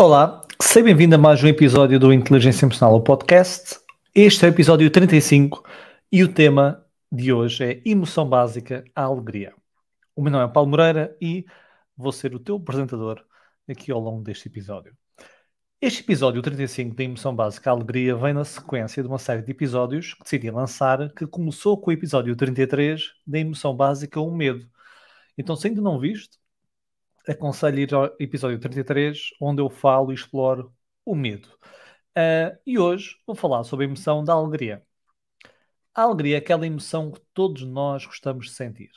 Olá, seja bem-vindo a mais um episódio do Inteligência Emocional, o podcast. Este é o episódio 35 e o tema de hoje é emoção básica, a alegria. O meu nome é Paulo Moreira e vou ser o teu apresentador aqui ao longo deste episódio. Este episódio 35 da emoção básica, a alegria, vem na sequência de uma série de episódios que decidi lançar, que começou com o episódio 33 da emoção básica, o medo. Então, se ainda não viste, aconselho ir ao episódio 33, onde eu falo e exploro o medo. Uh, e hoje vou falar sobre a emoção da alegria. A alegria é aquela emoção que todos nós gostamos de sentir.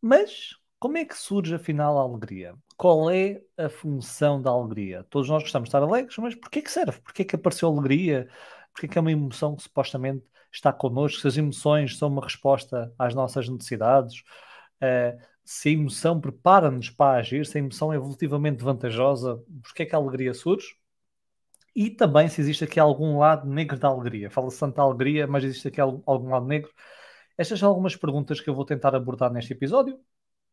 Mas como é que surge afinal a alegria? Qual é a função da alegria? Todos nós gostamos de estar alegres, mas porquê que serve? Porquê que apareceu a alegria? Porquê que é uma emoção que supostamente está connosco? Se as emoções são uma resposta às nossas necessidades? Uh, se a emoção prepara-nos para agir, se a emoção é evolutivamente vantajosa, porque é que a alegria surge? E também se existe aqui algum lado negro da alegria. Fala-se tanto da alegria, mas existe aqui algum lado negro? Estas são algumas perguntas que eu vou tentar abordar neste episódio.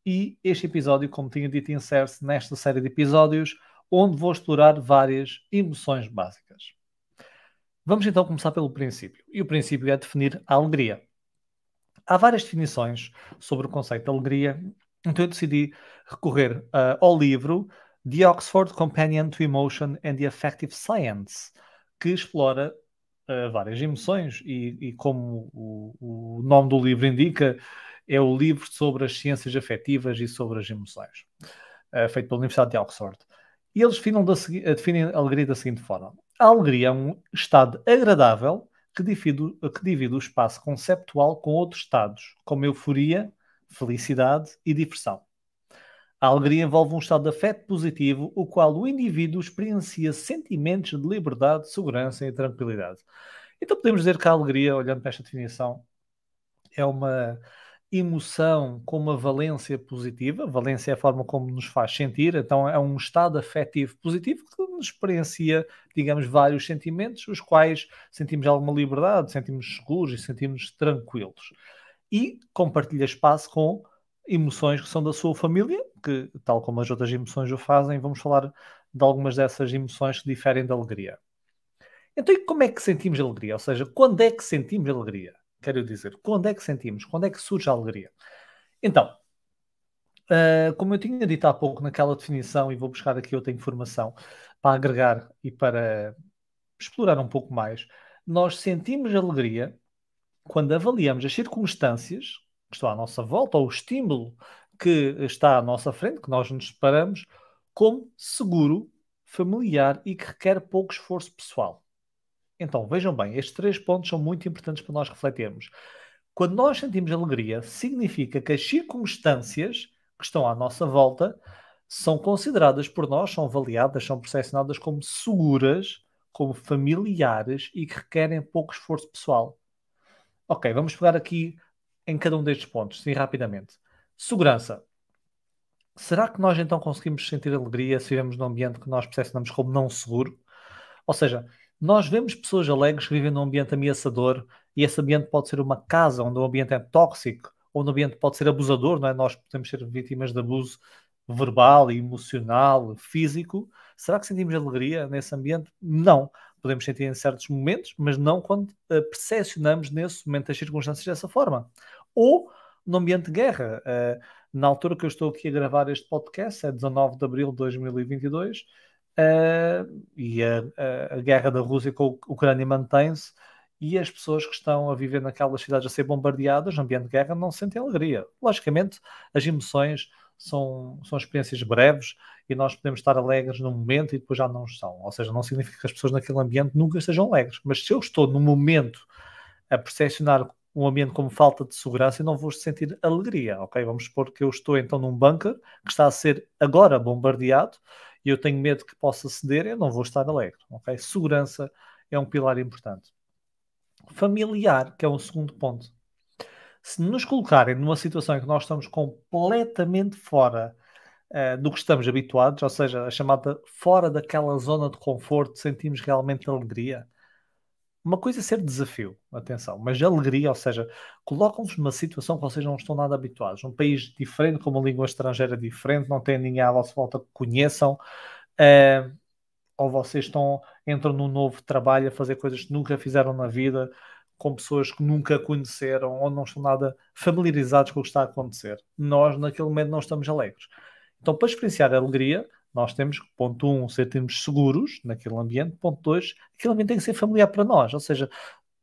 E este episódio, como tinha dito, insere-se nesta série de episódios onde vou explorar várias emoções básicas. Vamos então começar pelo princípio. E o princípio é definir a alegria. Há várias definições sobre o conceito de alegria, então eu decidi recorrer uh, ao livro The Oxford Companion to Emotion and the Affective Science, que explora uh, várias emoções e, e como o, o, nome do livro indica, é o livro sobre as ciências afetivas e sobre as emoções, uh, feito pela Universidade de Oxford. E eles definem, da, definem a alegria da seguinte forma: a alegria é um estado agradável que divide, que divide o espaço conceptual com outros estados, como euforia, felicidade e diversão. A alegria envolve um estado de afeto positivo, o qual o indivíduo experiencia sentimentos de liberdade, segurança e tranquilidade. Então podemos dizer que a alegria, olhando para esta definição, é uma emoção com uma valência positiva. Valência é a forma como nos faz sentir, então é um estado afetivo positivo que nos experiencia, digamos, vários sentimentos, os quais sentimos alguma liberdade, sentimos seguros e sentimos tranquilos. E compartilha espaço com emoções que são da sua família, que, tal como as outras emoções o fazem, vamos falar de algumas dessas emoções que diferem da alegria. Então, e como é que sentimos alegria? Ou seja, quando é que sentimos alegria? Quero dizer, quando é que sentimos? Quando é que surge a alegria? Então, uh, como eu tinha dito há pouco naquela definição, e vou buscar aqui outra informação para agregar e para explorar um pouco mais, nós sentimos alegria quando avaliamos as circunstâncias que estão à nossa volta, ou o estímulo que está à nossa frente, que nós nos separamos, como seguro, familiar e que requer pouco esforço pessoal. Então, vejam bem, estes três pontos são muito importantes para nós refletirmos. Quando nós sentimos alegria, significa que as circunstâncias que estão à nossa volta são consideradas por nós, são avaliadas, são percepcionadas como seguras, como familiares e que requerem pouco esforço pessoal. Ok, vamos pegar aqui em cada um destes pontos, sim, rapidamente. Segurança. Será que nós então conseguimos sentir alegria se vivemos num ambiente que nós percepcionamos como não seguro? Ou seja, nós vemos pessoas alegres que vivem num ambiente ameaçador e esse ambiente pode ser uma casa onde o ambiente é tóxico, ou o ambiente pode ser abusador, não é? Nós podemos ser vítimas de abuso verbal, emocional, físico. Será que sentimos alegria nesse ambiente? Não. Podemos sentir em certos momentos, mas não quando uh, percepcionamos nesse momento as circunstâncias dessa forma. Ou no ambiente de guerra. Uh, na altura que eu estou aqui a gravar este podcast, é 19 de abril de 2022, Uh, e a, a, guerra da Rússia com a Ucrânia mantém-se e as pessoas que estão a viver naquelas cidades a ser bombardeadas, no ambiente de guerra, não sentem alegria. Logicamente, as emoções são, são experiências breves e nós podemos estar alegres no momento e depois já não estão. Ou seja, não significa que as pessoas naquele ambiente nunca estejam alegres. Mas se eu estou no momento a percepcionar um ambiente como falta de segurança, não vou sentir alegria, ok? Vamos supor que eu estou então num bunker que está a ser agora bombardeado e eu tenho medo que possa ceder, eu não vou estar alegre. Okay? Segurança é um pilar importante. Familiar, que é um segundo ponto. Se nos colocarem numa situação em que nós estamos completamente fora uh, do que estamos habituados, ou seja, a chamada fora daquela zona de conforto, sentimos realmente alegria. Uma coisa é ser desafio, atenção, mas alegria, ou seja, colocam-vos numa situação que vocês não estão nada habituados, um país diferente, com uma língua estrangeira diferente, não tem ninguém à vossa volta que conheçam, uh, ou vocês estão, entram num novo trabalho a fazer coisas que nunca fizeram na vida, com pessoas que nunca conheceram ou não estão nada familiarizados com o que está a acontecer. Nós, naquele momento, não estamos alegres. Então, para experienciar a alegria, nós temos que, ponto um, sermos seguros naquele ambiente. Ponto dois, aquele ambiente tem que ser familiar para nós. Ou seja,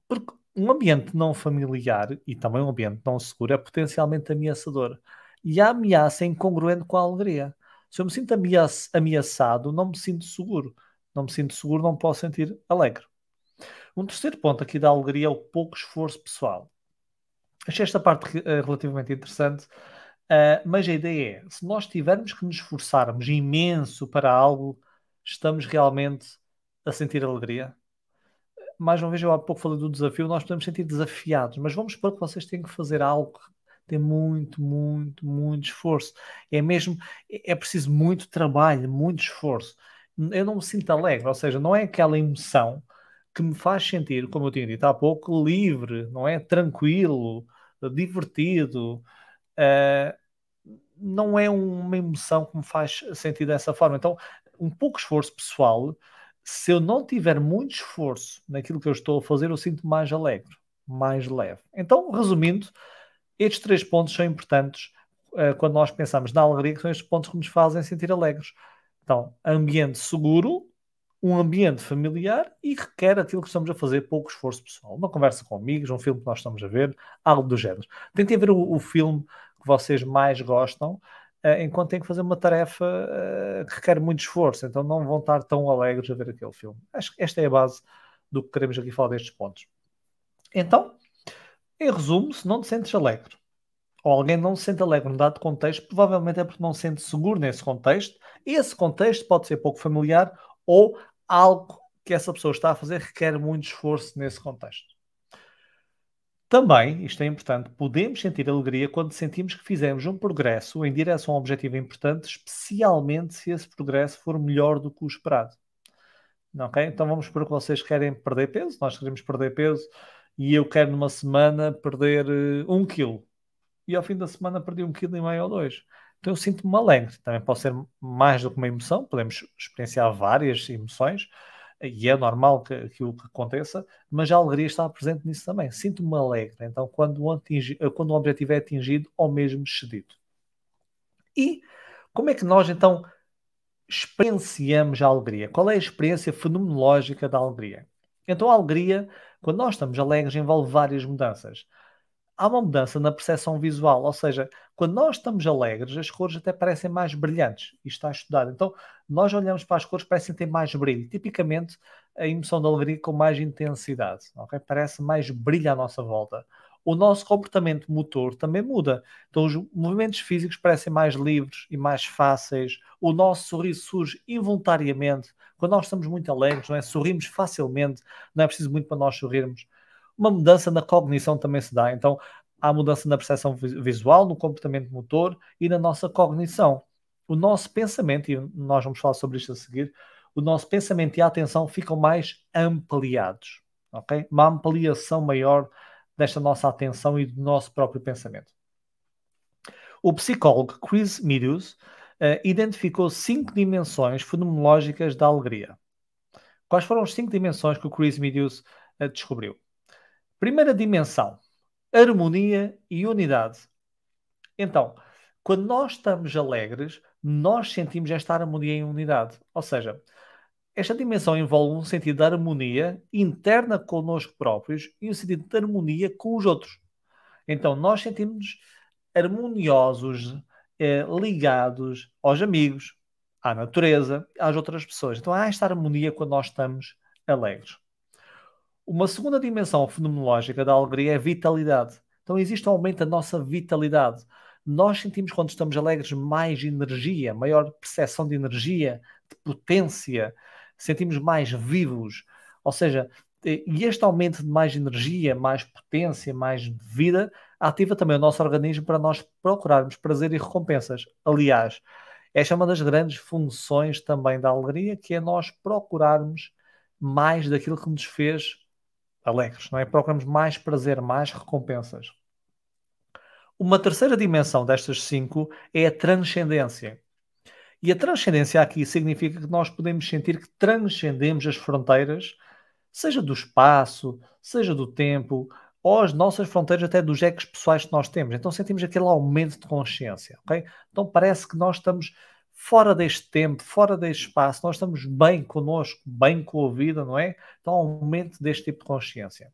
porque um ambiente não familiar e também um ambiente não seguro é potencialmente ameaçador. E a ameaça é incongruente com a alegria. Se eu me sinto ameaçado, não me sinto seguro. Não me sinto seguro, não posso sentir alegre. Um terceiro ponto aqui da alegria é o pouco esforço pessoal. Achei esta parte uh, relativamente interessante, uh, mas a ideia é: se nós tivermos que nos esforçarmos imenso para algo, estamos realmente a sentir alegria? Mais uma vez, eu há pouco falei do desafio, nós podemos sentir desafiados, mas vamos supor que vocês têm que fazer algo tem muito, muito, muito esforço. É mesmo, é preciso muito trabalho, muito esforço. Eu não me sinto alegre, ou seja, não é aquela emoção que me faz sentir, como eu tinha dito há pouco, livre, não é? Tranquilo, divertido. Uh, não é uma emoção que me faz sentir dessa forma. Então, um pouco esforço pessoal, se eu não tiver muito esforço naquilo que eu estou a fazer, eu sinto mais alegre, mais leve. Então, resumindo, estes três pontos são importantes uh, quando nós pensamos na alegria, que são estes pontos que nos fazem sentir alegres. Então, ambiente seguro, um ambiente familiar e requer aquilo que estamos a fazer, pouco esforço pessoal. Uma conversa com amigos, um filme que nós estamos a ver, algo do género. Tentem ver o, o filme vocês mais gostam, uh, enquanto têm que fazer uma tarefa uh, que requer muito esforço, então não vão estar tão alegres a ver aquele filme. Acho que esta é a base do que queremos aqui falar destes pontos. Então, em resumo, se não te sentes alegre, ou alguém não se sente alegre num dado contexto, provavelmente é porque não se sente seguro nesse contexto. E esse contexto pode ser pouco familiar ou algo que essa pessoa está a fazer requer muito esforço nesse contexto. Também, isto é importante, podemos sentir alegria quando sentimos que fizemos um progresso em direção a um objetivo importante, especialmente se esse progresso for melhor do que o esperado. Ok? Então vamos supor que vocês querem perder peso, nós queremos perder peso e eu quero numa semana perder uh, um quilo. E ao fim da semana perdi um quilo e meio ou dois. Então eu sinto-me alegre. Também pode ser mais do que uma emoção, podemos experienciar várias emoções e é normal que aquilo que aconteça, mas a alegria está presente nisso também. Sinto-me alegre. Então, quando o, atingi, quando o objetivo é atingido ou mesmo excedido. E como é que nós então experienciamos a alegria? Qual é a experiência fenomenológica da alegria? Então, a alegria, quando nós estamos alegres, envolve várias mudanças há uma mudança na percepção visual, ou seja, quando nós estamos alegres, as cores até parecem mais brilhantes. Isto está estudado. Então, nós olhamos para as cores, parecem ter mais brilho. Tipicamente, a emoção da alegria com mais intensidade, ok? Parece mais brilho à nossa volta. O nosso comportamento motor também muda. Então, os movimentos físicos parecem mais livres e mais fáceis. O nosso sorriso surge involuntariamente. Quando nós estamos muito alegres, não é? sorrimos facilmente, não é preciso muito para nós sorrirmos uma mudança na cognição também se dá. Então, há mudança na percepção visual, no comportamento motor e na nossa cognição. O nosso pensamento, e nós vamos falar sobre isto a seguir, o nosso pensamento e a atenção ficam mais ampliados. ok? Uma ampliação maior desta nossa atenção e do nosso próprio pensamento. O psicólogo Chris Meadows uh, identificou cinco dimensões fenomenológicas da alegria. Quais foram as cinco dimensões que o Chris Meadows uh, descobriu? Primeira dimensão: harmonia e unidade. Então, quando nós estamos alegres, nós sentimos esta harmonia e unidade. Ou seja, esta dimensão envolve um sentido de harmonia interna connosco próprios e um sentido de harmonia com os outros. Então, nós sentimos harmoniosos, eh, ligados aos amigos, à natureza, às outras pessoas. Então, há esta harmonia quando nós estamos alegres. Uma segunda dimensão fenomenológica da alegria é a vitalidade. Então existe um aumento da nossa vitalidade. Nós sentimos quando estamos alegres mais energia, maior percepção de energia, de potência, sentimos mais vivos. Ou seja, e este aumento de mais energia, mais potência, mais vida, ativa também o nosso organismo para nós procurarmos prazer e recompensas. Aliás, esta é uma das grandes funções também da alegria, que é nós procurarmos mais daquilo que nos fez alegres, não é? Procuramos mais prazer, mais recompensas. Uma terceira dimensão destas cinco é a transcendência. E a transcendência aqui significa que nós podemos sentir que transcendemos as fronteiras, seja do espaço, seja do tempo, ou as nossas fronteiras até dos ecos pessoais que nós temos. Então sentimos aquele aumento de consciência, ok? Então parece que nós estamos fora deste tempo, fora deste espaço, nós estamos bem connosco, bem com a vida, não é? Então aumento deste tipo de consciência.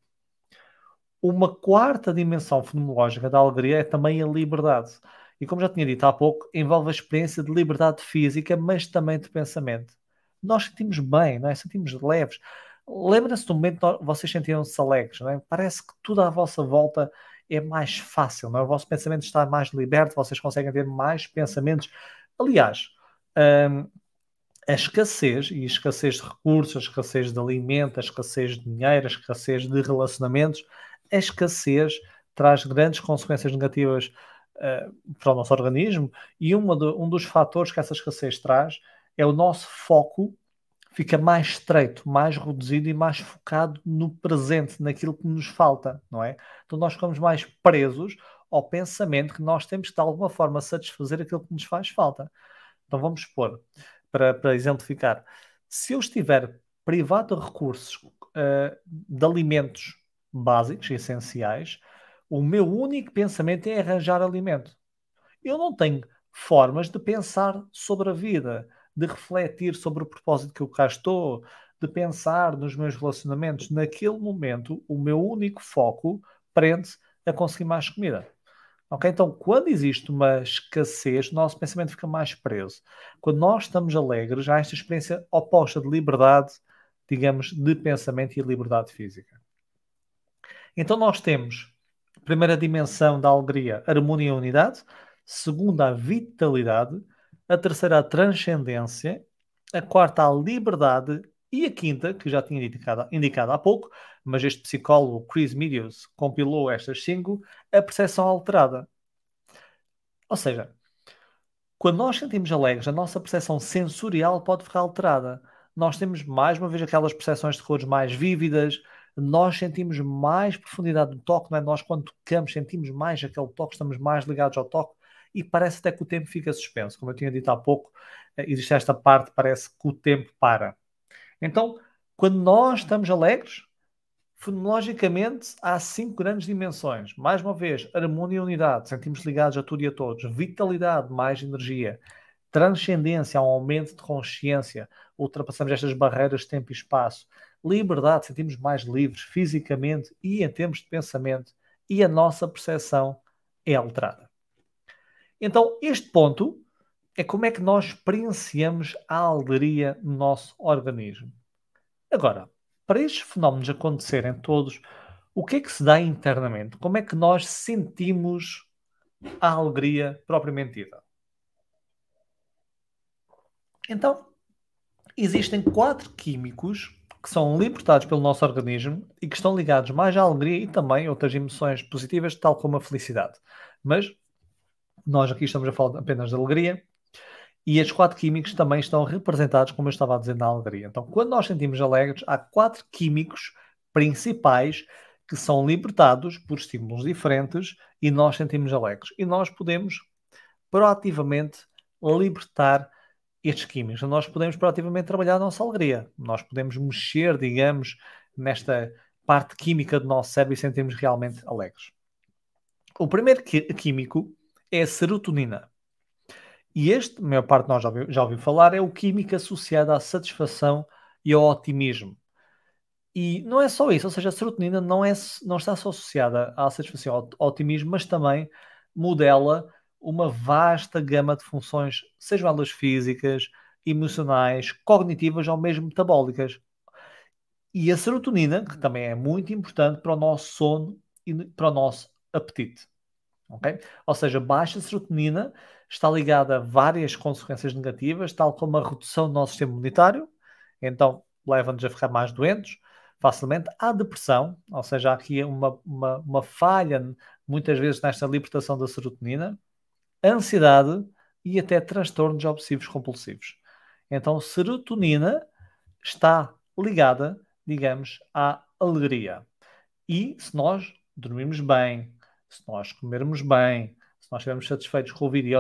Uma quarta dimensão fenomenológica da alegria é também a liberdade. E como já tinha dito há pouco, envolve a experiência de liberdade física, mas também de pensamento. Nós sentimos bem, não é? sentimos leves. Lembra-se do momento que vocês sentiam-se alegres, não é? Parece que tudo à vossa volta é mais fácil, não é? O vosso pensamento está mais liberto, vocês conseguem ter mais pensamentos. Aliás, hum, a escassez, e a escassez de recursos, a escassez de alimento, a escassez de dinheiro, a escassez de relacionamentos, a escassez traz grandes consequências negativas uh, para o nosso organismo e um dos fatores que essa escassez traz é o nosso foco fica mais estreito, mais reduzido e mais focado no presente, naquilo que nos falta, não é? Então nós ficamos mais presos ao pensamento que nós temos que de alguma forma satisfazer aquilo que nos faz falta. Então vamos supor, para, para exemplificar, se eu estiver privado de recursos uh, de alimentos básicos e essenciais, o meu único pensamento é arranjar alimento. Eu não tenho formas de pensar sobre a vida, de refletir sobre o propósito que eu cá estou, de pensar nos meus relacionamentos. Naquele momento, o meu único foco prende-se a conseguir mais comida. Ok? Então, quando existe uma escassez, o nosso pensamento fica mais preso. Quando nós estamos alegres, há esta experiência oposta de liberdade, digamos, de pensamento e liberdade física. Então, nós temos primeira dimensão da alegria, harmonia e unidade. Segunda, a vitalidade. A terceira, a transcendência. A quarta, a liberdade. E a quinta, que já tinha indicado, indicado há pouco, mas este psicólogo Chris Medios compilou estas cinco, a percepção alterada. Ou seja, quando nós sentimos alegres, a nossa percepção sensorial pode ficar alterada. Nós temos mais uma vez aquelas percepções de cores mais vívidas, nós sentimos mais profundidade do toque, não é? Nós, quando tocamos, sentimos mais aquele toque, estamos mais ligados ao toque e parece até que o tempo fica suspenso. Como eu tinha dito há pouco, eh, existe esta parte, parece que o tempo para. Então, quando nós estamos alegres, fonologicamente há cinco grandes dimensões. Mais uma vez, harmonia e unidade, sentimos ligados a tudo e a todos. Vitalidade, mais energia. Transcendência, um aumento de consciência. Ultrapassamos estas barreiras de tempo e espaço liberdade, sentimos mais livres fisicamente e em termos de pensamento, e a nossa percepção é alterada. Então, este ponto é como é que nós experienciamos a alegria no nosso organismo. Agora, para estes fenómenos acontecerem todos, o que é que se dá internamente? Como é que nós sentimos a alegria propriamente dita? Então, existem quatro químicos que são libertados pelo nosso organismo e que estão ligados mais à alegria e também outras emoções positivas, tal como a felicidade. Mas nós aqui estamos a falar apenas de alegria e estes quatro químicos também estão representados, como eu estava a dizer, na alegria. Então, quando nós sentimos alegres, há quatro químicos principais que são libertados por estímulos diferentes e nós sentimos alegres. E nós podemos proativamente libertar estes químicos. Nós podemos proativamente trabalhar a nossa alegria. Nós podemos mexer, digamos, nesta parte química do nosso cérebro e sentirmos realmente alegres. O primeiro químico é a serotonina. E este, a maior parte de nós já ouviu, já ouviu falar, é o químico associado à satisfação e ao otimismo. E não é só isso, ou seja, a serotonina não, é, não está só associada à satisfação e ao otimismo, mas também modela uma vasta gama de funções, sejam elas físicas, emocionais, cognitivas ou mesmo metabólicas. E a serotonina, que também é muito importante para o nosso sono e para o nosso apetite. Okay? Ou seja, baixa serotonina está ligada a várias consequências negativas, tal como a redução do nosso sistema imunitário, então leva-nos a ficar mais doentes facilmente. Há depressão, ou seja, há aqui uma, uma, uma falha muitas vezes nesta libertação da serotonina, ansiedade e até transtornos obsessivos compulsivos. Então, serotonina está ligada, digamos, à alegria. E se nós dormirmos bem, se nós comermos bem, nós estivermos satisfeitos com a vida e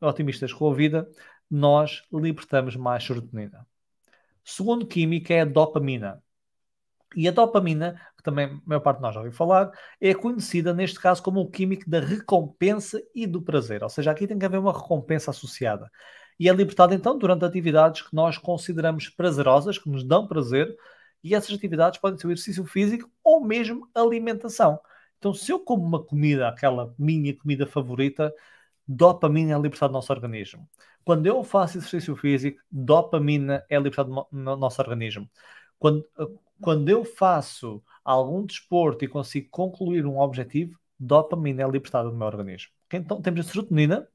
otimistas, com a vida, nós libertamos mais serotonina. Segundo químico é a dopamina. E a dopamina, que também a maior parte de nós já ouviu falar, é conhecida neste caso como o químico da recompensa e do prazer. Ou seja, aqui tem que haver uma recompensa associada. E é libertada então durante atividades que nós consideramos prazerosas, que nos dão prazer, e essas atividades podem ser o exercício físico ou mesmo alimentação. Então, se eu como uma comida, aquela minha comida favorita, dopamina é libertada do nosso organismo. Quando eu faço exercício físico, dopamina é libertada do nosso organismo. Quando, quando eu faço algum desporto e consigo concluir um objetivo, dopamina é libertada do meu organismo. Então temos a serotonina,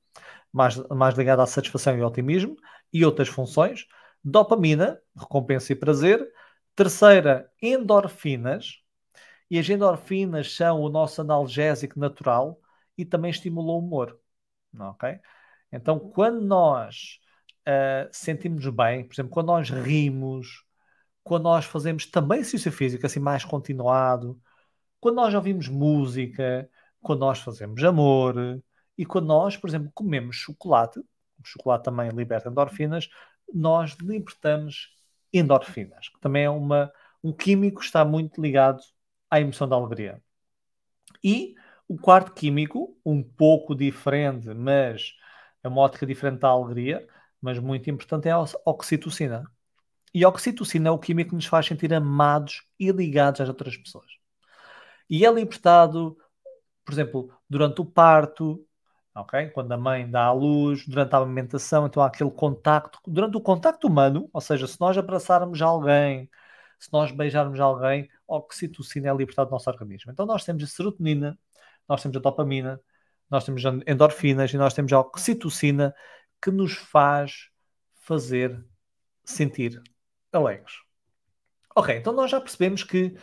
mais, mais ligada à satisfação e otimismo, e outras funções. Dopamina, recompensa e prazer. Terceira, endorfinas. E as endorfinas são o nosso analgésico natural e também estimulam o humor. Ok? Então, quando nós uh, sentimos bem, por exemplo, quando nós rimos, quando nós fazemos também exercício físico, assim mais continuado, quando nós ouvimos música, quando nós fazemos amor e quando nós, por exemplo, comemos chocolate, o chocolate também liberta endorfinas, nós libertamos endorfinas, que também é uma, um químico que está muito ligado à emoção da alegria. E o quarto químico, um pouco diferente, mas é uma ótica diferente da alegria, mas muito importante, é a oxitocina. E a oxitocina é o químico que nos faz sentir amados e ligados às outras pessoas. E é libertado, por exemplo, durante o parto, ok? Quando a mãe dá à luz, durante a amamentação, então há aquele contacto, durante o contacto humano, ou seja, se nós abraçarmos alguém, se nós beijarmos alguém, oxitocina é libertada do nosso organismo. Então nós temos a serotonina, nós temos a dopamina, nós temos endorfinas e nós temos a oxitocina que nos faz fazer sentir alegres. Ok, então nós já percebemos que,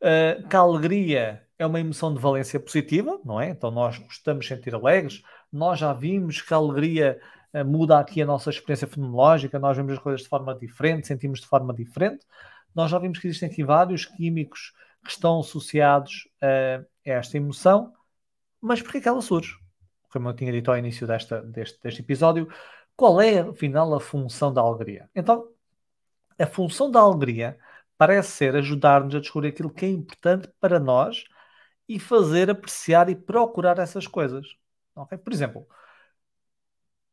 uh, que a alegria é uma emoção de valência positiva, não é? Então nós gostamos de sentir alegres, nós já vimos que a alegria uh, muda aqui a nossa experiência fenomenológica, nós vemos as coisas de forma diferente, sentimos de forma diferente. Nós já vimos que existem aqui vários químicos que estão associados a esta emoção, mas porquê que ela surge? Como eu tinha dito ao início desta, deste, deste episódio, qual é, afinal, a função da alegria? Então, a função da alegria parece ser ajudar-nos a descobrir aquilo que é importante para nós e fazer apreciar e procurar essas coisas. Okay? Por exemplo,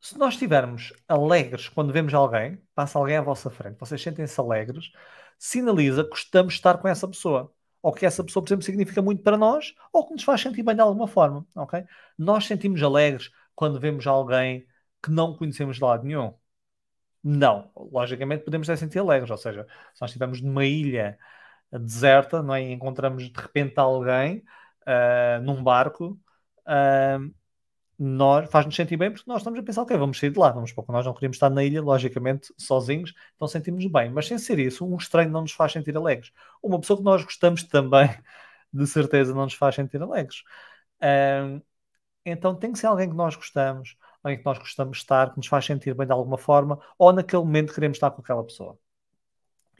se nós estivermos alegres quando vemos alguém, passa alguém à vossa frente, vocês sentem-se alegres, sinaliza que gostamos de estar com essa pessoa. Ou que essa pessoa, por exemplo, significa muito para nós, ou que nos faz sentir bem de alguma forma. Okay? Nós sentimos alegres quando vemos alguém que não conhecemos de lado nenhum. Não, logicamente podemos até sentir alegres, ou seja, se nós estivermos numa ilha deserta, não é? E encontramos de repente alguém uh, num barco, uh, nós faz-nos sentir bem porque nós estamos a pensar, ok, vamos sair de lá, vamos pouco, nós não queríamos estar na ilha, logicamente, sozinhos, então sentimos bem, mas sem ser isso, um estranho não nos faz sentir alegres. Uma pessoa que nós gostamos também, de certeza, não nos faz sentir alegres. Uh, então tem que ser alguém que nós gostamos, alguém que nós gostamos de estar, que nos faz sentir bem de alguma forma, ou naquele momento queremos estar com aquela pessoa.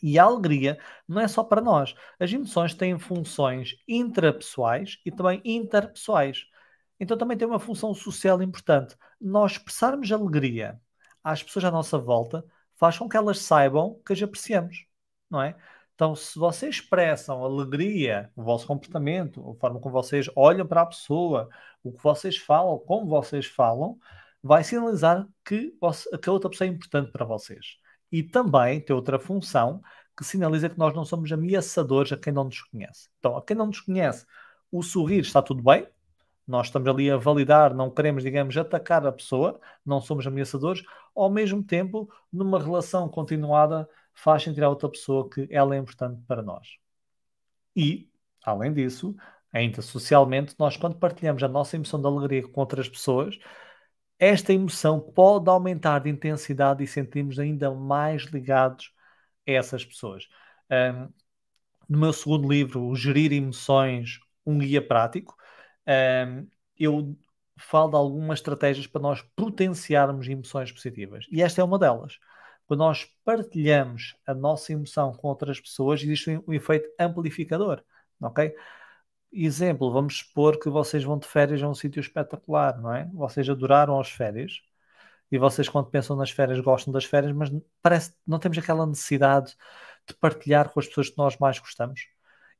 E a alegria não é só para nós. As emoções têm funções intrapessoais e também interpessoais. Então também tem uma função social importante. Nós expressarmos alegria às pessoas à nossa volta faz com que elas saibam que as apreciamos, não é? Então, se vocês expressam alegria, o vosso comportamento, a forma como vocês olham para a pessoa, o que vocês falam, como vocês falam, vai sinalizar que, que a outra pessoa é importante para vocês. E também tem outra função que sinaliza que nós não somos ameaçadores a quem não nos conhece. Então, a quem não nos conhece, o sorrir está tudo bem, nós estamos ali a validar, não queremos, digamos, atacar a pessoa, não somos ameaçadores, ao mesmo tempo, numa relação continuada, faz sentir a outra pessoa que ela é importante para nós. E, além disso, ainda socialmente, nós quando partilhamos a nossa emoção de alegria com outras pessoas, esta emoção pode aumentar de intensidade e sentimos ainda mais ligados a essas pessoas. Um, no meu segundo livro, Gerir Emoções, um guia prático, um, eu falo de algumas estratégias para nós potenciarmos emoções positivas. E esta é uma delas. Quando nós partilhamos a nossa emoção com outras pessoas, existe um efeito amplificador. Ok? Exemplo, vamos supor que vocês vão de férias a um sítio espetacular, não é? Vocês adoraram as férias e vocês, quando pensam nas férias, gostam das férias, mas parece não temos aquela necessidade de partilhar com as pessoas que nós mais gostamos.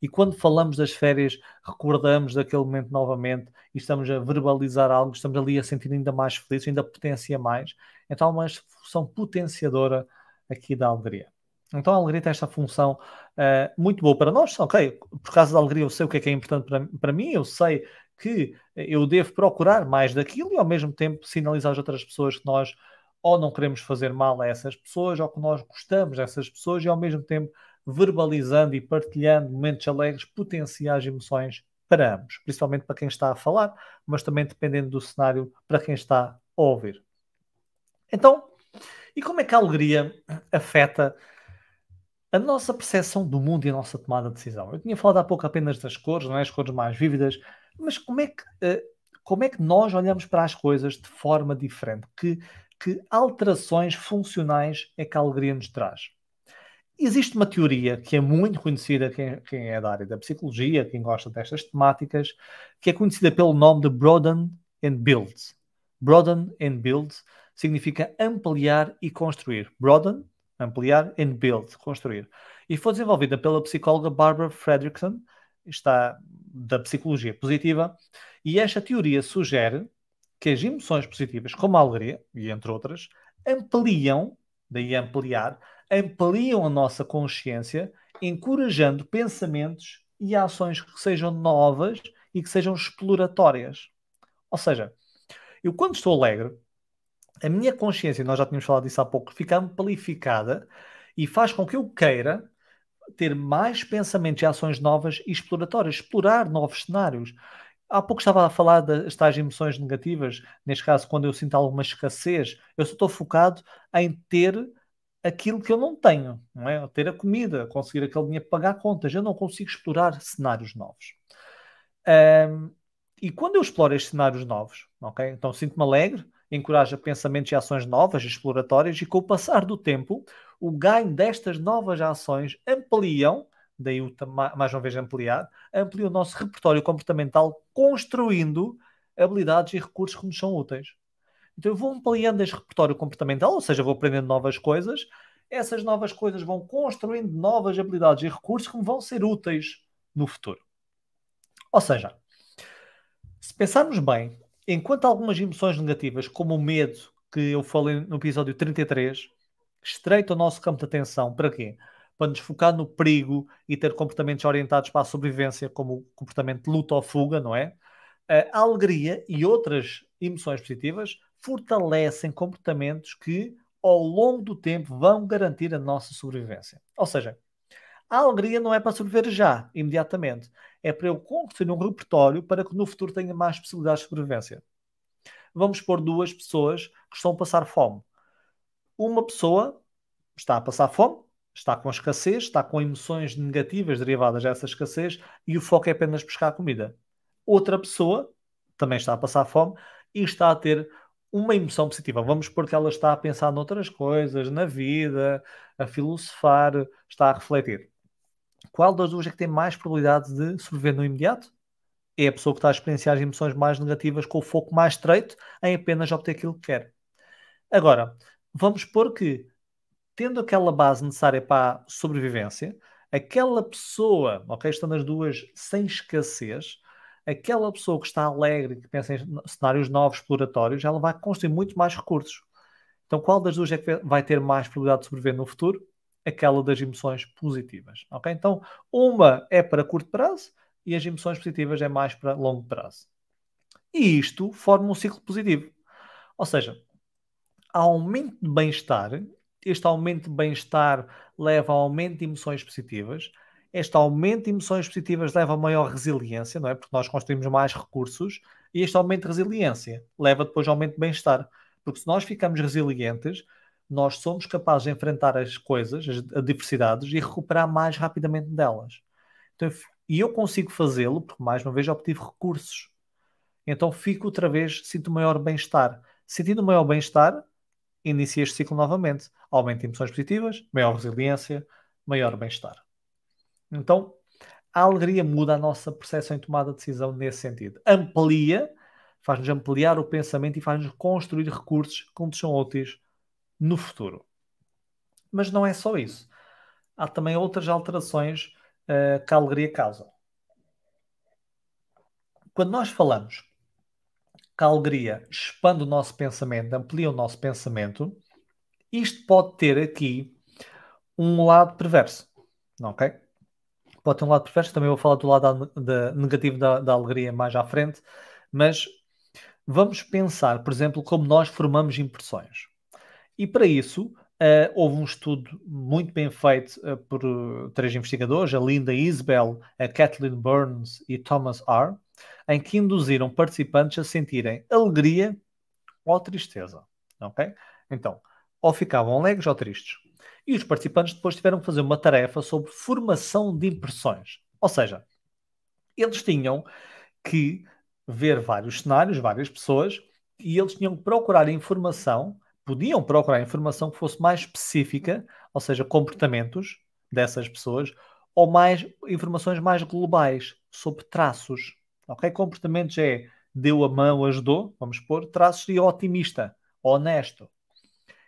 E quando falamos das férias, recordamos daquele momento novamente e estamos a verbalizar algo, estamos ali a sentir ainda mais felizes, ainda potencia mais. Então, há uma função potenciadora aqui da alegria. Então, a alegria tem esta função uh, muito boa para nós. Ok, por causa da alegria, eu sei o que é que é importante para, para mim, eu sei que eu devo procurar mais daquilo e ao mesmo tempo sinalizar às outras pessoas que nós ou não queremos fazer mal a essas pessoas ou que nós gostamos dessas pessoas e ao mesmo tempo verbalizando e partilhando momentos alegres, potenciais emoções para ambos, principalmente para quem está a falar, mas também dependendo do cenário para quem está a ouvir. Então, e como é que a alegria afeta a nossa percepção do mundo e a nossa tomada de decisão? Eu tinha falado há pouco apenas das cores, não é? As cores mais vívidas, mas como é que, uh, como é que nós olhamos para as coisas de forma diferente? Que, que alterações funcionais é que a alegria nos traz? Existe uma teoria que é muito conhecida, quem, quem é da área da psicologia, quem gosta destas temáticas, que é conhecida pelo nome de Broaden and Build. Broaden and Build significa ampliar e construir. Broaden, ampliar, and build, construir. E foi desenvolvida pela psicóloga Barbara Fredrickson, está da psicologia positiva, e esta teoria sugere que as emoções positivas, como a alegria, e entre outras, ampliam, daí ampliar, ampliam a nossa consciência, encorajando pensamentos e ações que sejam novas e que sejam exploratórias. Ou seja, eu quando estou alegre, a minha consciência, nós já tínhamos falado disso há pouco, fica amplificada e faz com que eu queira ter mais pensamentos e ações novas e exploratórias, explorar novos cenários. Há pouco estava a falar das tais emoções negativas, neste caso, quando eu sinto alguma escassez, eu só estou focado em ter aquilo que eu não tenho, não é? Ter a comida, conseguir aquele dinheiro para pagar contas. Eu não consigo explorar cenários novos. Um, e quando eu exploro estes cenários novos, ok? Então sinto-me alegre, encoraja pensamentos e ações novas, exploratórias, e com o passar do tempo, o ganho destas novas ações ampliam, daí o, mais uma vez ampliar, amplia o nosso repertório comportamental, construindo habilidades e recursos que nos são úteis. Então eu vou ampliando este repertório comportamental, ou seja, vou aprendendo novas coisas, essas novas coisas vão construindo novas habilidades e recursos que me vão ser úteis no futuro. Ou seja, se pensarmos bem, enquanto algumas emoções negativas, como o medo, que eu falei no episódio 33, estreita o nosso campo de atenção. Para quê? Para nos focar no perigo e ter comportamentos orientados para a sobrevivência, como o comportamento de luta ou fuga, não é? A alegria e outras emoções positivas fortalecem comportamentos que, ao longo do tempo, vão garantir a nossa sobrevivência. Ou seja, a alegria não é para sobreviver já, imediatamente. É para eu construir um repertório para que no futuro tenha mais possibilidades de sobrevivência. Vamos pôr duas pessoas que estão a passar fome uma pessoa está a passar fome, está com escassez, está com emoções negativas derivadas dessa escassez e o foco é apenas buscar comida. Outra pessoa também está a passar fome e está a ter uma emoção positiva. Vamos supor que ela está a pensar noutras coisas, na vida, a filosofar, está a refletir. Qual das duas é que tem mais probabilidade de sobreviver no imediato? É a pessoa que está a experienciar as emoções mais negativas com o foco mais estreito em apenas obter aquilo que quer. Agora, vamos supor que, tendo aquela base necessária para a sobrevivência, aquela pessoa, ok, estando as duas sem escassez, aquela pessoa que está alegre, que pensa em cenários novos, exploratórios, ela vai construir muito mais recursos. Então, qual das duas é que vai ter mais probabilidade de sobreviver no futuro? Aquela das emoções positivas, ok? Então, uma é para curto prazo e as emoções positivas é mais para longo prazo. E isto forma um ciclo positivo. Ou seja, aumento de bem-estar. Este aumento de bem-estar leva a aumento de emoções positivas. Este aumento de emoções positivas leva a maior resiliência, não é? Porque nós construímos mais recursos. E este aumento de resiliência leva depois ao aumento de bem-estar. Porque se nós ficamos resilientes, nós somos capazes de enfrentar as coisas, as adversidades e recuperar mais rapidamente delas. Então, e eu consigo fazê-lo porque, mais uma vez, obtive recursos. Então, fico outra vez, sinto maior bem-estar. Sentindo maior bem-estar, inicia este ciclo novamente. Aumento de emoções positivas, maior resiliência, maior bem-estar. Então, a alegria muda a nossa percepção em tomada de decisão nesse sentido. Amplia faz-nos ampliar o pensamento e faz-nos construir recursos que nos são úteis no futuro. Mas não é só isso. Há também outras alterações uh, que a alegria causa. Quando nós falamos que a alegria expande o nosso pensamento, amplia o nosso pensamento, isto pode ter aqui um lado perverso, ok? Pode ter um lado perverso, também vou falar do lado da, da negativo da, da alegria mais à frente, mas vamos pensar, por exemplo, como nós formamos impressões. E para isso, uh, houve um estudo muito bem feito uh, por uh, três investigadores, a Linda Isbell, a Kathleen Burns e Thomas R., em que induziram participantes a sentirem alegria ou tristeza. Ok? Então, ou ficavam alegres ou tristes. E os participantes depois tiveram que fazer uma tarefa sobre formação de impressões. Ou seja, eles tinham que ver vários cenários, várias pessoas, e eles tinham que procurar informação, podiam procurar informação que fosse mais específica, ou seja, comportamentos dessas pessoas, ou mais informações mais globais sobre traços. Ok? Comportamentos é deu a mão, ajudou, vamos pôr, traços de otimista, honesto.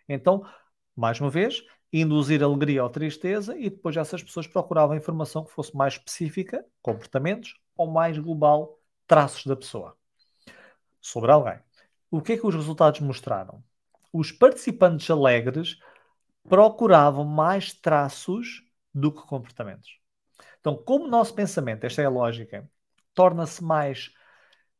Então, mais uma vez, induzir alegria ou tristeza e depois essas pessoas procuravam informação que fosse mais específica, comportamentos, ou mais global, traços da pessoa sobre alguém. O que é que os resultados mostraram? Os participantes alegres procuravam mais traços do que comportamentos. Então, como o nosso pensamento, esta é a lógica, torna-se mais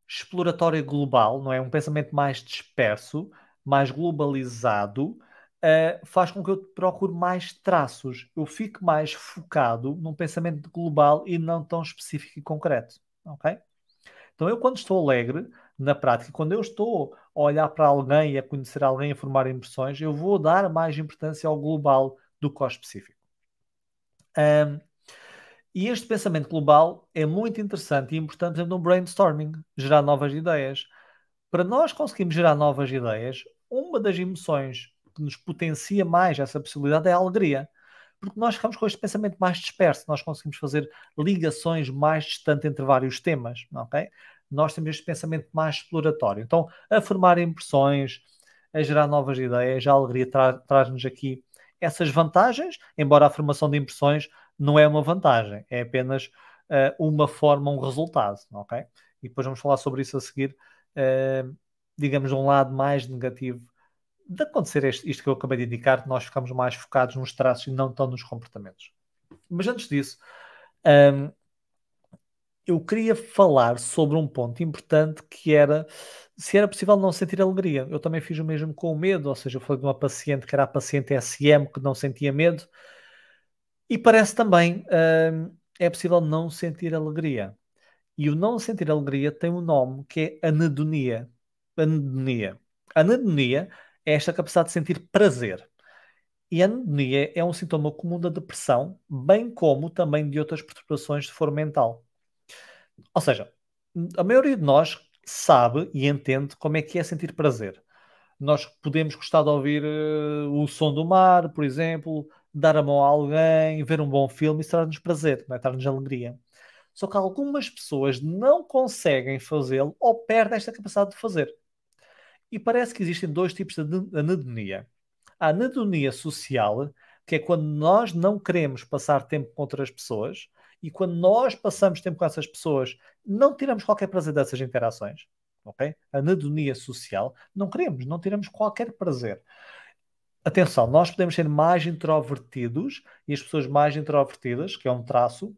exploratório e global, não é? Um pensamento mais disperso, mais globalizado, uh, faz com que eu procure mais traços. Eu fique mais focado num pensamento global e não tão específico e concreto. Ok? Então, eu, quando estou alegre, na prática, quando eu estou a olhar para alguém e a conhecer alguém, a formar impressões, eu vou dar mais importância ao global do que ao específico. Um, e este pensamento global é muito interessante e importante no brainstorming, gerar novas ideias. Para nós conseguirmos gerar novas ideias, uma das emoções que nos potencia mais essa possibilidade é a alegria. Porque nós ficamos com este pensamento mais disperso, nós conseguimos fazer ligações mais distantes entre vários temas, ok? Nós temos este pensamento mais exploratório. Então, a formar impressões, a gerar novas ideias, a alegria tra traz-nos aqui essas vantagens, embora a formação de impressões não é uma vantagem, é apenas uh, uma forma, um resultado, ok? E depois vamos falar sobre isso a seguir, uh, digamos, de um lado mais negativo de acontecer isto, isto que eu acabei de indicar, nós ficamos mais focados nos traços e não tão nos comportamentos. Mas antes disso, um, eu queria falar sobre um ponto importante que era se era possível não sentir alegria. Eu também fiz o mesmo com o medo, ou seja, eu falei de uma paciente que era a paciente SM que não sentia medo, e parece também um, é possível não sentir alegria. E o não sentir alegria tem um nome que é anedonia. Anedonia. Anedonia é esta capacidade de sentir prazer. E a anedonia é um sintoma comum da depressão, bem como também de outras perturbações de foro mental. Ou seja, a maioria de nós sabe e entende como é que é sentir prazer. Nós podemos gostar de ouvir uh, o som do mar, por exemplo, dar a mão a alguém, ver um bom filme, isso traz-nos prazer, é? traz-nos alegria. Só que algumas pessoas não conseguem fazê-lo ou perdem esta capacidade de fazer. E parece que existem dois tipos de anedonia. A anedonia social, que é quando nós não queremos passar tempo com outras pessoas, e quando nós passamos tempo com essas pessoas, não tiramos qualquer prazer dessas interações. Ok? Anedonia social, não queremos, não tiramos qualquer prazer. Atenção, nós podemos ser mais introvertidos e as pessoas mais introvertidas, que é um traço,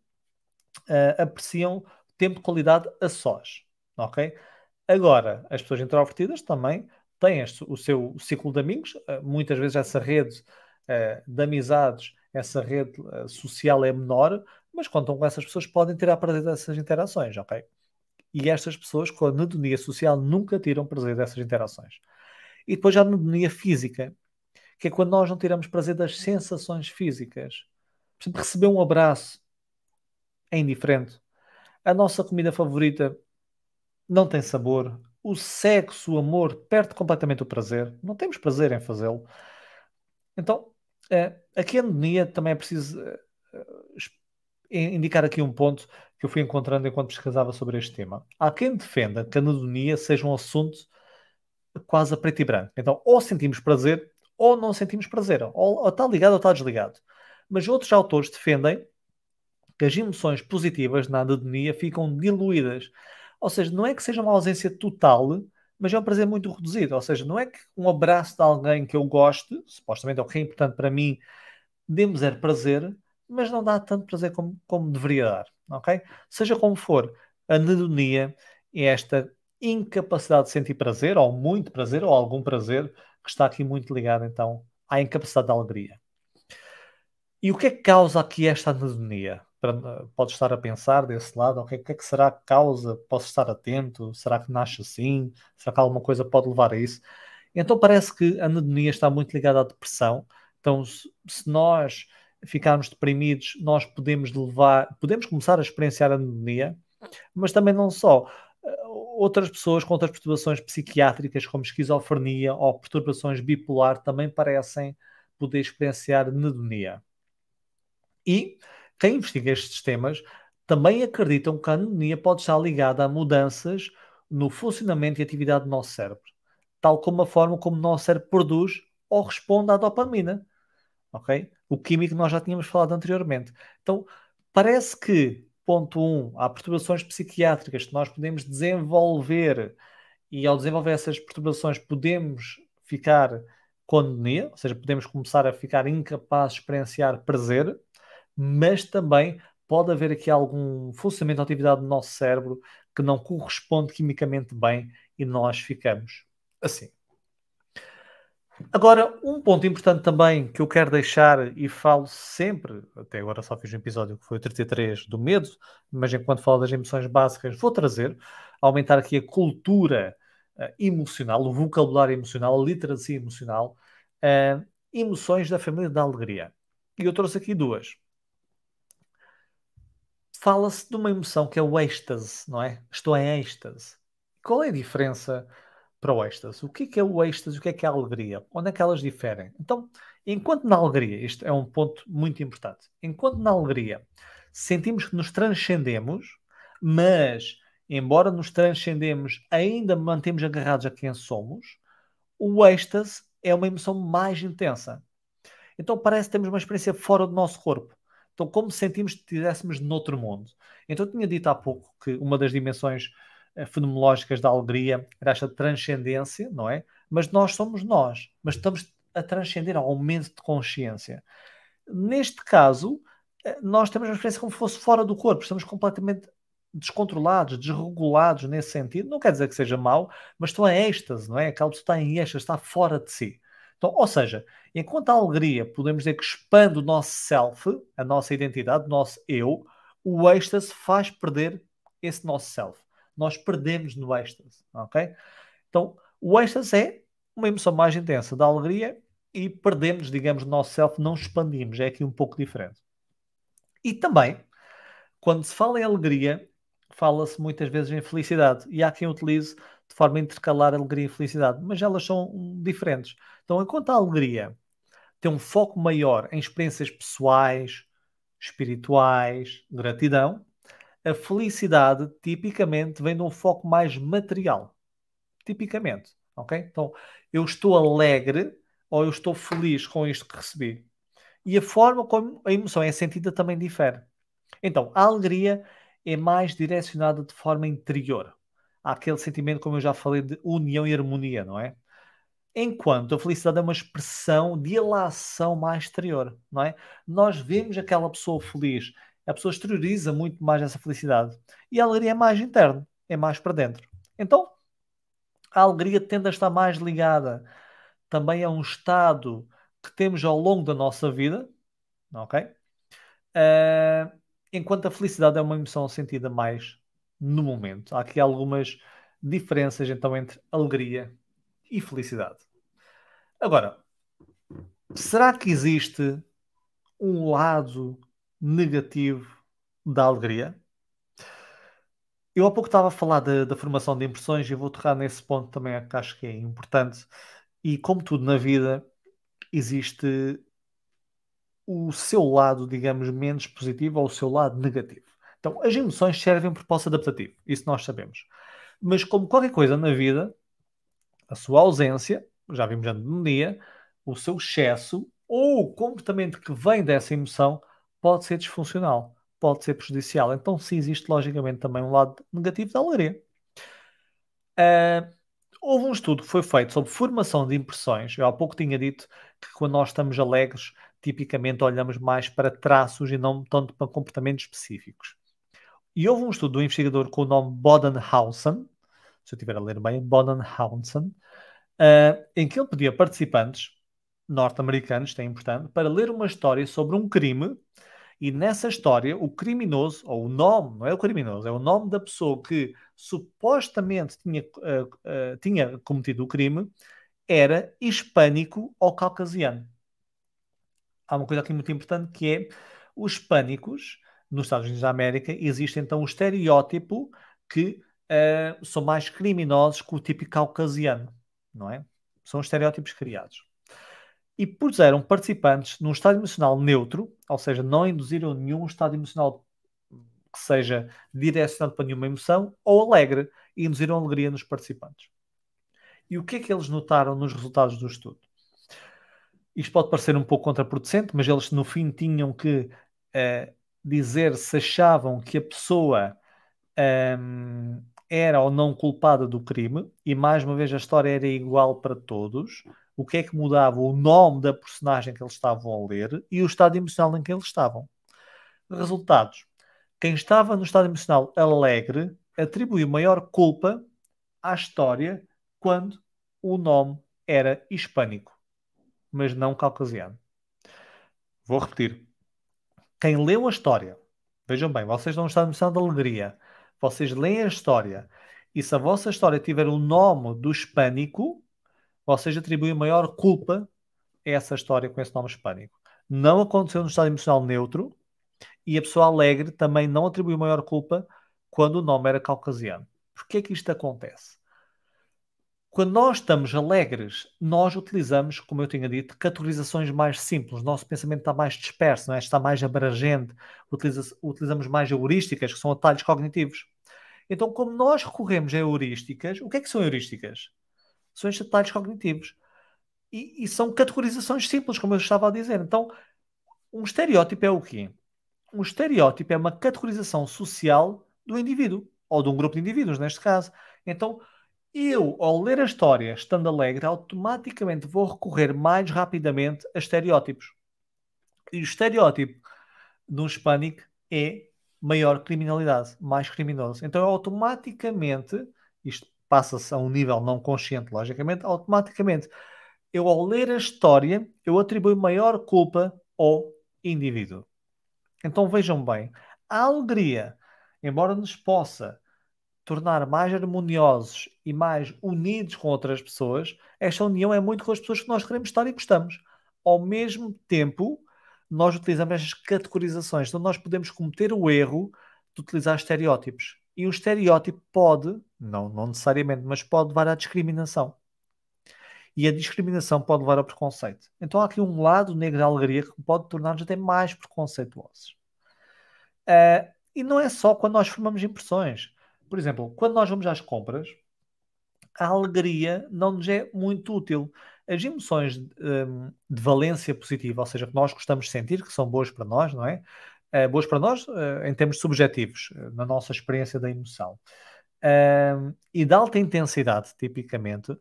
uh, apreciam tempo de qualidade a sós. Ok? Agora, as pessoas introvertidas também têm o seu ciclo de amigos, eh, muitas vezes essa rede uh, de amizades, essa rede uh, social é menor, mas contam com essas pessoas podem tirar prazer dessas interações, ok? E estas pessoas com a anedonia social nunca tiram prazer dessas interações. E depois já a anedonia física, que é quando nós não tiramos prazer das sensações físicas. Por exemplo, receber um abraço é indiferente. A nossa comida favorita não tem sabor. O sexo, o amor, perde completamente o prazer. Não temos prazer em fazê-lo. Então, é, aqui a anedonia também é preciso é, indicar aqui um ponto que que eu fui encontrando enquanto pesquisava sobre este tema. Há quem defenda que a anedonia seja um assunto quase a preto e branco. Então, ou sentimos prazer ou não sentimos prazer. Ou, ou está ligado ou está desligado. Mas outros autores defendem que as emoções positivas na anedonia ficam diluídas. Ou seja, não é que seja uma ausência total, mas é um prazer muito reduzido. Ou seja, não é que um abraço de alguém que eu goste, supostamente é o que é importante para mim, dê-me zero prazer, mas não dá tanto prazer como, como deveria dar. Ok? Seja como for, a anedonia é esta incapacidade de sentir prazer, ou muito prazer, ou algum prazer, que está aqui muito ligado então à incapacidade de alegria. E o que é que causa aqui esta anedonia? Pode estar a pensar desse lado, o que é que será que causa? Posso estar atento? Será que nasce assim? Será que alguma coisa pode levar a isso? Então parece que a anedonia está muito ligada à depressão. Então, se nós ficarmos deprimidos, nós podemos levar, podemos começar a experienciar a anedonia, mas também não só outras pessoas com outras perturbações psiquiátricas, como esquizofrenia ou perturbações bipolar, também parecem poder experienciar anedonia. E quem investiga estes temas também acreditam que a anedonia pode estar ligada a mudanças no funcionamento e atividade do nosso cérebro, tal como a forma como o nosso cérebro produz ou responde à dopamina. Ok? O químico nós já tínhamos falado anteriormente. Então, parece que Ponto 1, um, há perturbações psiquiátricas que nós podemos desenvolver e ao desenvolver essas perturbações podemos ficar com anemia, ou seja, podemos começar a ficar incapazes de experienciar prazer, mas também pode haver aqui algum funcionamento da atividade do nosso cérebro que não corresponde quimicamente bem e nós ficamos assim. Agora, um ponto importante também que eu quero deixar e falo sempre, até agora só fiz um episódio que foi o 33 do medo, mas enquanto falo das emoções básicas, vou trazer, aumentar aqui a cultura uh, emocional, o vocabulário emocional, a literacia emocional, uh, emoções da família da alegria. E eu trouxe aqui duas. Fala-se de uma emoção que é o êxtase, não é? Estou em êxtase. Qual é a diferença? para o êxtase. O que é, que é o êxtase? O que é que é a alegria? Onde é que elas diferem? Então, enquanto na alegria, isto é um ponto muito importante, enquanto na alegria sentimos que nos transcendemos, mas embora nos transcendemos, ainda mantemos agarrados a quem somos, o êxtase é uma emoção mais intensa. Então parece que temos uma experiência fora do nosso corpo. Então, como sentimos que estivéssemos noutro mundo. Então, eu tinha dito há pouco que uma das dimensões eh, fenomenológicas da alegria, era esta transcendência, não é? Mas nós somos nós, mas estamos a transcender ao aumento de consciência. Neste caso, eh, nós temos uma experiência como se fosse fora do corpo, estamos completamente descontrolados, desregulados nesse sentido. Não quer dizer que seja mau, mas estão em êxtase, não é? Aquela pessoa está em êxtase, está fora de si. Então, ou seja, enquanto a alegria podemos dizer que expande o nosso self, a nossa identidade, o nosso eu, o êxtase faz perder esse nosso self nós perdemos no êxtase, ok? Então, o êxtase é uma emoção mais intensa da alegria e perdemos, digamos, o nosso self, não expandimos, é aqui um pouco diferente. E também, quando se fala em alegria, fala-se muitas vezes em felicidade, e há quem utilize de forma a intercalar alegria e felicidade, mas elas são diferentes. Então, enquanto a alegria tem um foco maior em experiências pessoais, espirituais, gratidão, a felicidade tipicamente vem de um foco mais material. Tipicamente, ok? Então, eu estou alegre ou eu estou feliz com isto que recebi. E a forma como a emoção é sentida também difere. Então, a alegria é mais direcionada de forma interior. Aquele sentimento, como eu já falei, de união e harmonia, não é? Enquanto a felicidade é uma expressão de elação mais exterior, não é? Nós vemos aquela pessoa feliz, a pessoa exterioriza muito mais essa felicidade. E a alegria é mais interna, é mais para dentro. Então, a alegria tende a estar mais ligada também a um estado que temos ao longo da nossa vida, ok? Uh, enquanto a felicidade é uma emoção sentida mais no momento. Há aqui algumas diferenças então entre alegria e felicidade. Agora, será que existe um lado negativo da alegria. Eu há pouco estava a falar da, da formação de impressões e vou tocar nesse ponto também, que acho que é importante. E como tudo na vida, existe o seu lado, digamos, menos positivo ou o seu lado negativo. Então, as emoções servem por propósito adaptativo, isso nós sabemos. Mas, como qualquer coisa na vida, a sua ausência, já vimos antes no dia, o seu excesso ou o comportamento que vem dessa emoção pode ser disfuncional, pode ser prejudicial. Então, sim, existe logicamente também um lado negativo da alegria. Uh, houve um estudo que foi feito sobre formação de impressões. Eu há pouco tinha dito que quando nós estamos alegres, tipicamente olhamos mais para traços e não tanto para comportamentos específicos. E houve um estudo do investigador com o nome Bodenhausen, se eu estiver a ler bem, Bodenhausen, uh, em que ele pedia participantes norte-americanos, é importante, para ler uma história sobre um crime e nessa história o criminoso, ou o nome, não é o criminoso, é o nome da pessoa que supostamente tinha, uh, uh, tinha cometido o crime, era hispânico ou caucasiano. Há uma coisa aqui muito importante que é os hispânicos nos Estados Unidos da América existe então um estereótipo que uh, são mais criminosos que o típico caucasiano, não é? São estereótipos criados. E puseram participantes num estado emocional neutro, ou seja, não induziram nenhum estado emocional que seja direcionado para nenhuma emoção, ou alegre, e induziram alegria nos participantes. E o que é que eles notaram nos resultados do estudo? Isto pode parecer um pouco contraproducente, mas eles no fim tinham que uh, dizer se achavam que a pessoa um, era ou não culpada do crime, e mais uma vez a história era igual para todos. O que é que mudava? O nome da personagem que eles estavam a ler e o estado emocional em que eles estavam. Resultados: quem estava no estado emocional alegre atribuiu maior culpa à história quando o nome era hispânico, mas não caucasiano. Vou repetir. Quem leu a história, vejam bem, vocês não estão em emoção de alegria. Vocês leem a história e se a vossa história tiver o nome do hispânico, vocês atribuem maior culpa a essa história com esse nome hispânico. Não aconteceu no estado emocional neutro e a pessoa alegre também não atribuiu maior culpa quando o nome era caucasiano. Porquê é que isto acontece? Quando nós estamos alegres, nós utilizamos, como eu tinha dito, categorizações mais simples. O nosso pensamento está mais disperso, é? está mais abrangente. Utiliza utilizamos mais heurísticas, que são atalhos cognitivos. Então, como nós recorremos a heurísticas, o que é que são heurísticas? São estes atalhos cognitivos. E, e são categorizações simples, como eu estava a dizer. Então, um estereótipo é o quê? Um estereótipo é uma categorização social do indivíduo, ou de um grupo de indivíduos, neste caso. Então, eu, ao ler a história estando alegre, automaticamente vou recorrer mais rapidamente a estereótipos. E o estereótipo um hispânico é maior criminalidade, mais criminoso. Então, automaticamente, isto passa-se a um nível não consciente, logicamente, automaticamente, eu ao ler a história, eu atribuo maior culpa ao indivíduo. Então, vejam bem, a alegria, embora nos possa tornar mais harmoniosos e mais unidos com outras pessoas, esta união é muito com as pessoas que nós queremos estar e gostamos. Ao mesmo tempo, nós utilizamos estas categorizações, então nós podemos cometer o erro de utilizar estereótipos. E o estereótipo pode, não, não necessariamente, mas pode levar à discriminação. E a discriminação pode levar ao preconceito. Então há aqui um lado negro da alegria que pode tornar-nos até mais preconceituosos. Uh, e não é só quando nós formamos impressões. Por exemplo, quando nós vamos às compras, a alegria não nos é muito útil. As emoções um, de valência positiva, ou seja, que nós gostamos de sentir, que são boas para nós, não é? Uh, boas para nós uh, em termos subjetivos, uh, na nossa experiência da emoção. Hum, e de alta intensidade, tipicamente,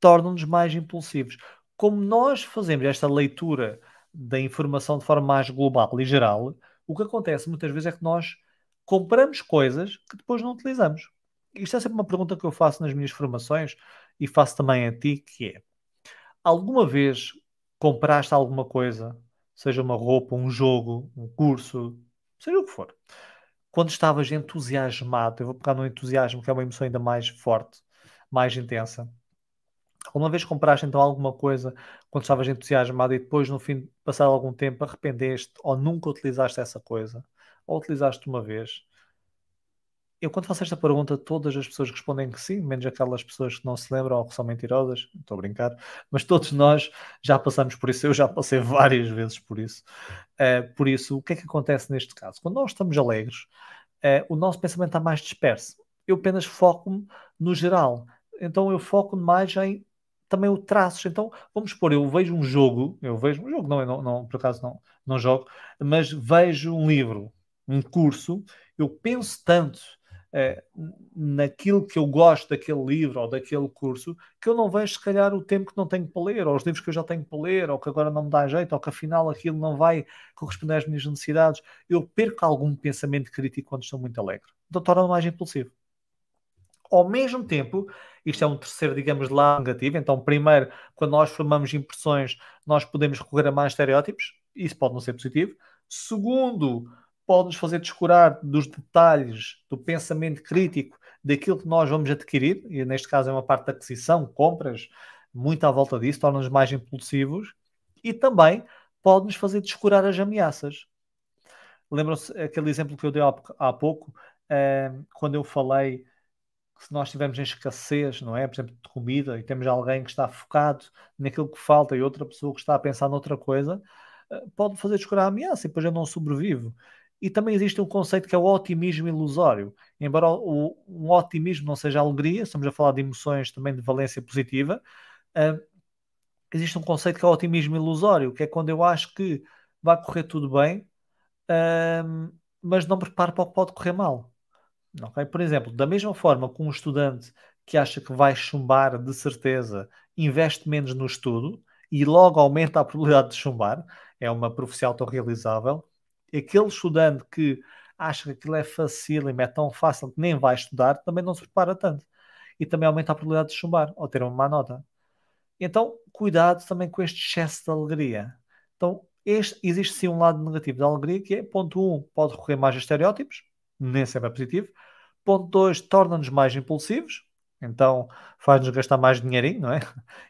tornam-nos mais impulsivos. Como nós fazemos esta leitura da informação de forma mais global e geral, o que acontece muitas vezes é que nós compramos coisas que depois não utilizamos. Isto é sempre uma pergunta que eu faço nas minhas formações e faço também a ti, que é alguma vez compraste alguma coisa, seja uma roupa, um jogo, um curso, seja o que for, quando estavas entusiasmado, eu vou pegar no entusiasmo, que é uma emoção ainda mais forte, mais intensa. Alguma vez compraste então alguma coisa quando estavas entusiasmado e depois, no fim, passar algum tempo, arrependeste ou nunca utilizaste essa coisa? Ou utilizaste uma vez? Eu, quando faço esta pergunta, todas as pessoas respondem que sim, menos aquelas pessoas que não se lembram ou que são mentirosas. Estou a brincar, mas todos nós já passamos por isso. Eu já passei várias vezes por isso. Uh, por isso, o que é que acontece neste caso? Quando nós estamos alegres, é, o nosso pensamento está mais disperso. Eu apenas foco-me no geral. Então eu foco mais em também o traços. Então, vamos supor, eu vejo um jogo, eu vejo um jogo, não, não, não por acaso não, não jogo, mas vejo um livro, um curso, eu penso tanto é, naquilo que eu gosto daquele livro ou daquele curso, que eu não vejo, se calhar, o tempo que não tenho para ler, ou os livros que eu já tenho para ler, ou que agora não me dá jeito, ou que afinal aquilo não vai corresponder às minhas necessidades. Eu perco algum pensamento crítico quando estou muito alegre. Então torna-me mais impulsivo. Ao mesmo tempo, isto é um terceiro, digamos, lado negativo. Então, primeiro, quando nós formamos impressões, nós podemos recorrer a mais estereótipos. Isso pode não ser positivo. Segundo, pode-nos fazer descurar dos detalhes do pensamento crítico daquilo que nós vamos adquirir, e neste caso é uma parte da aquisição, compras, muito à volta disso, torna-nos mais impulsivos, e também pode-nos fazer descurar as ameaças. Lembram-se aquele exemplo que eu dei há pouco, eh, quando eu falei que se nós estivermos em escassez, não é? Por exemplo, de comida, e temos alguém que está focado naquilo que falta e outra pessoa que está a pensar noutra coisa, eh, pode fazer descurar a ameaça e depois eu não sobrevivo. E também existe um conceito que é o otimismo ilusório. Embora o, um otimismo não seja alegria, estamos a falar de emoções também de valência positiva, uh, existe um conceito que é o otimismo ilusório, que é quando eu acho que vai correr tudo bem, uh, mas não preparo para o que pode correr mal. Okay? Por exemplo, da mesma forma que um estudante que acha que vai chumbar de certeza investe menos no estudo e logo aumenta a probabilidade de chumbar, é uma profecia autorrealizável. Aquele estudante que acha que aquilo é fácil e é tão fácil que nem vai estudar, também não se prepara tanto. E também aumenta a probabilidade de chumbar ou ter uma má nota. Então, cuidado também com este excesso de alegria. Então, este, existe sim um lado negativo da alegria, que é, ponto 1, um, pode recorrer mais a estereótipos, nem sempre é positivo. Ponto 2, torna-nos mais impulsivos, então faz-nos gastar mais dinheirinho, não é?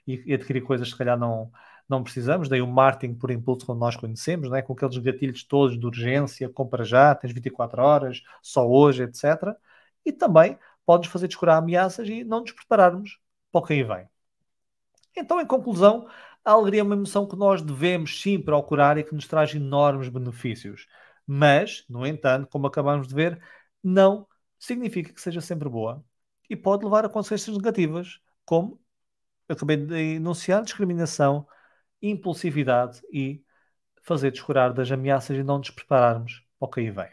E, e, adquirir coisas que se calhar não, não precisamos. Daí o marketing por impulso, como nós conhecemos, não é? com aqueles gatilhos todos de urgência, compra já, tens 24 horas, só hoje, etc. E também pode-nos fazer descurar ameaças e não nos prepararmos para o que aí vem. Então, em conclusão, a alegria é uma emoção que nós devemos sim procurar e que nos traz enormes benefícios. Mas, no entanto, como acabamos de ver, não significa que seja sempre boa e pode levar a consequências negativas, como acabei de enunciar, discriminação, impulsividade e fazer descurar das ameaças e não nos prepararmos para o que aí vem.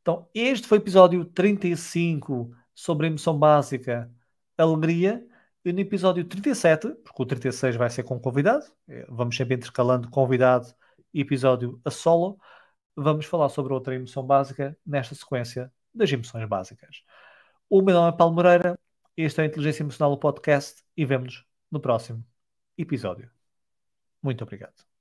Então, este foi o episódio 35 sobre a emoção básica, alegria. E no episódio 37, porque o 36 vai ser com convidado, eh, vamos sempre intercalando convidado e episódio a solo, vamos falar sobre outra emoção básica nesta sequência das emoções básicas. O meu nome é Paulo Moreira, este é a Inteligência Emocional, o podcast, e vemos-nos no próximo episódio. Muito obrigado.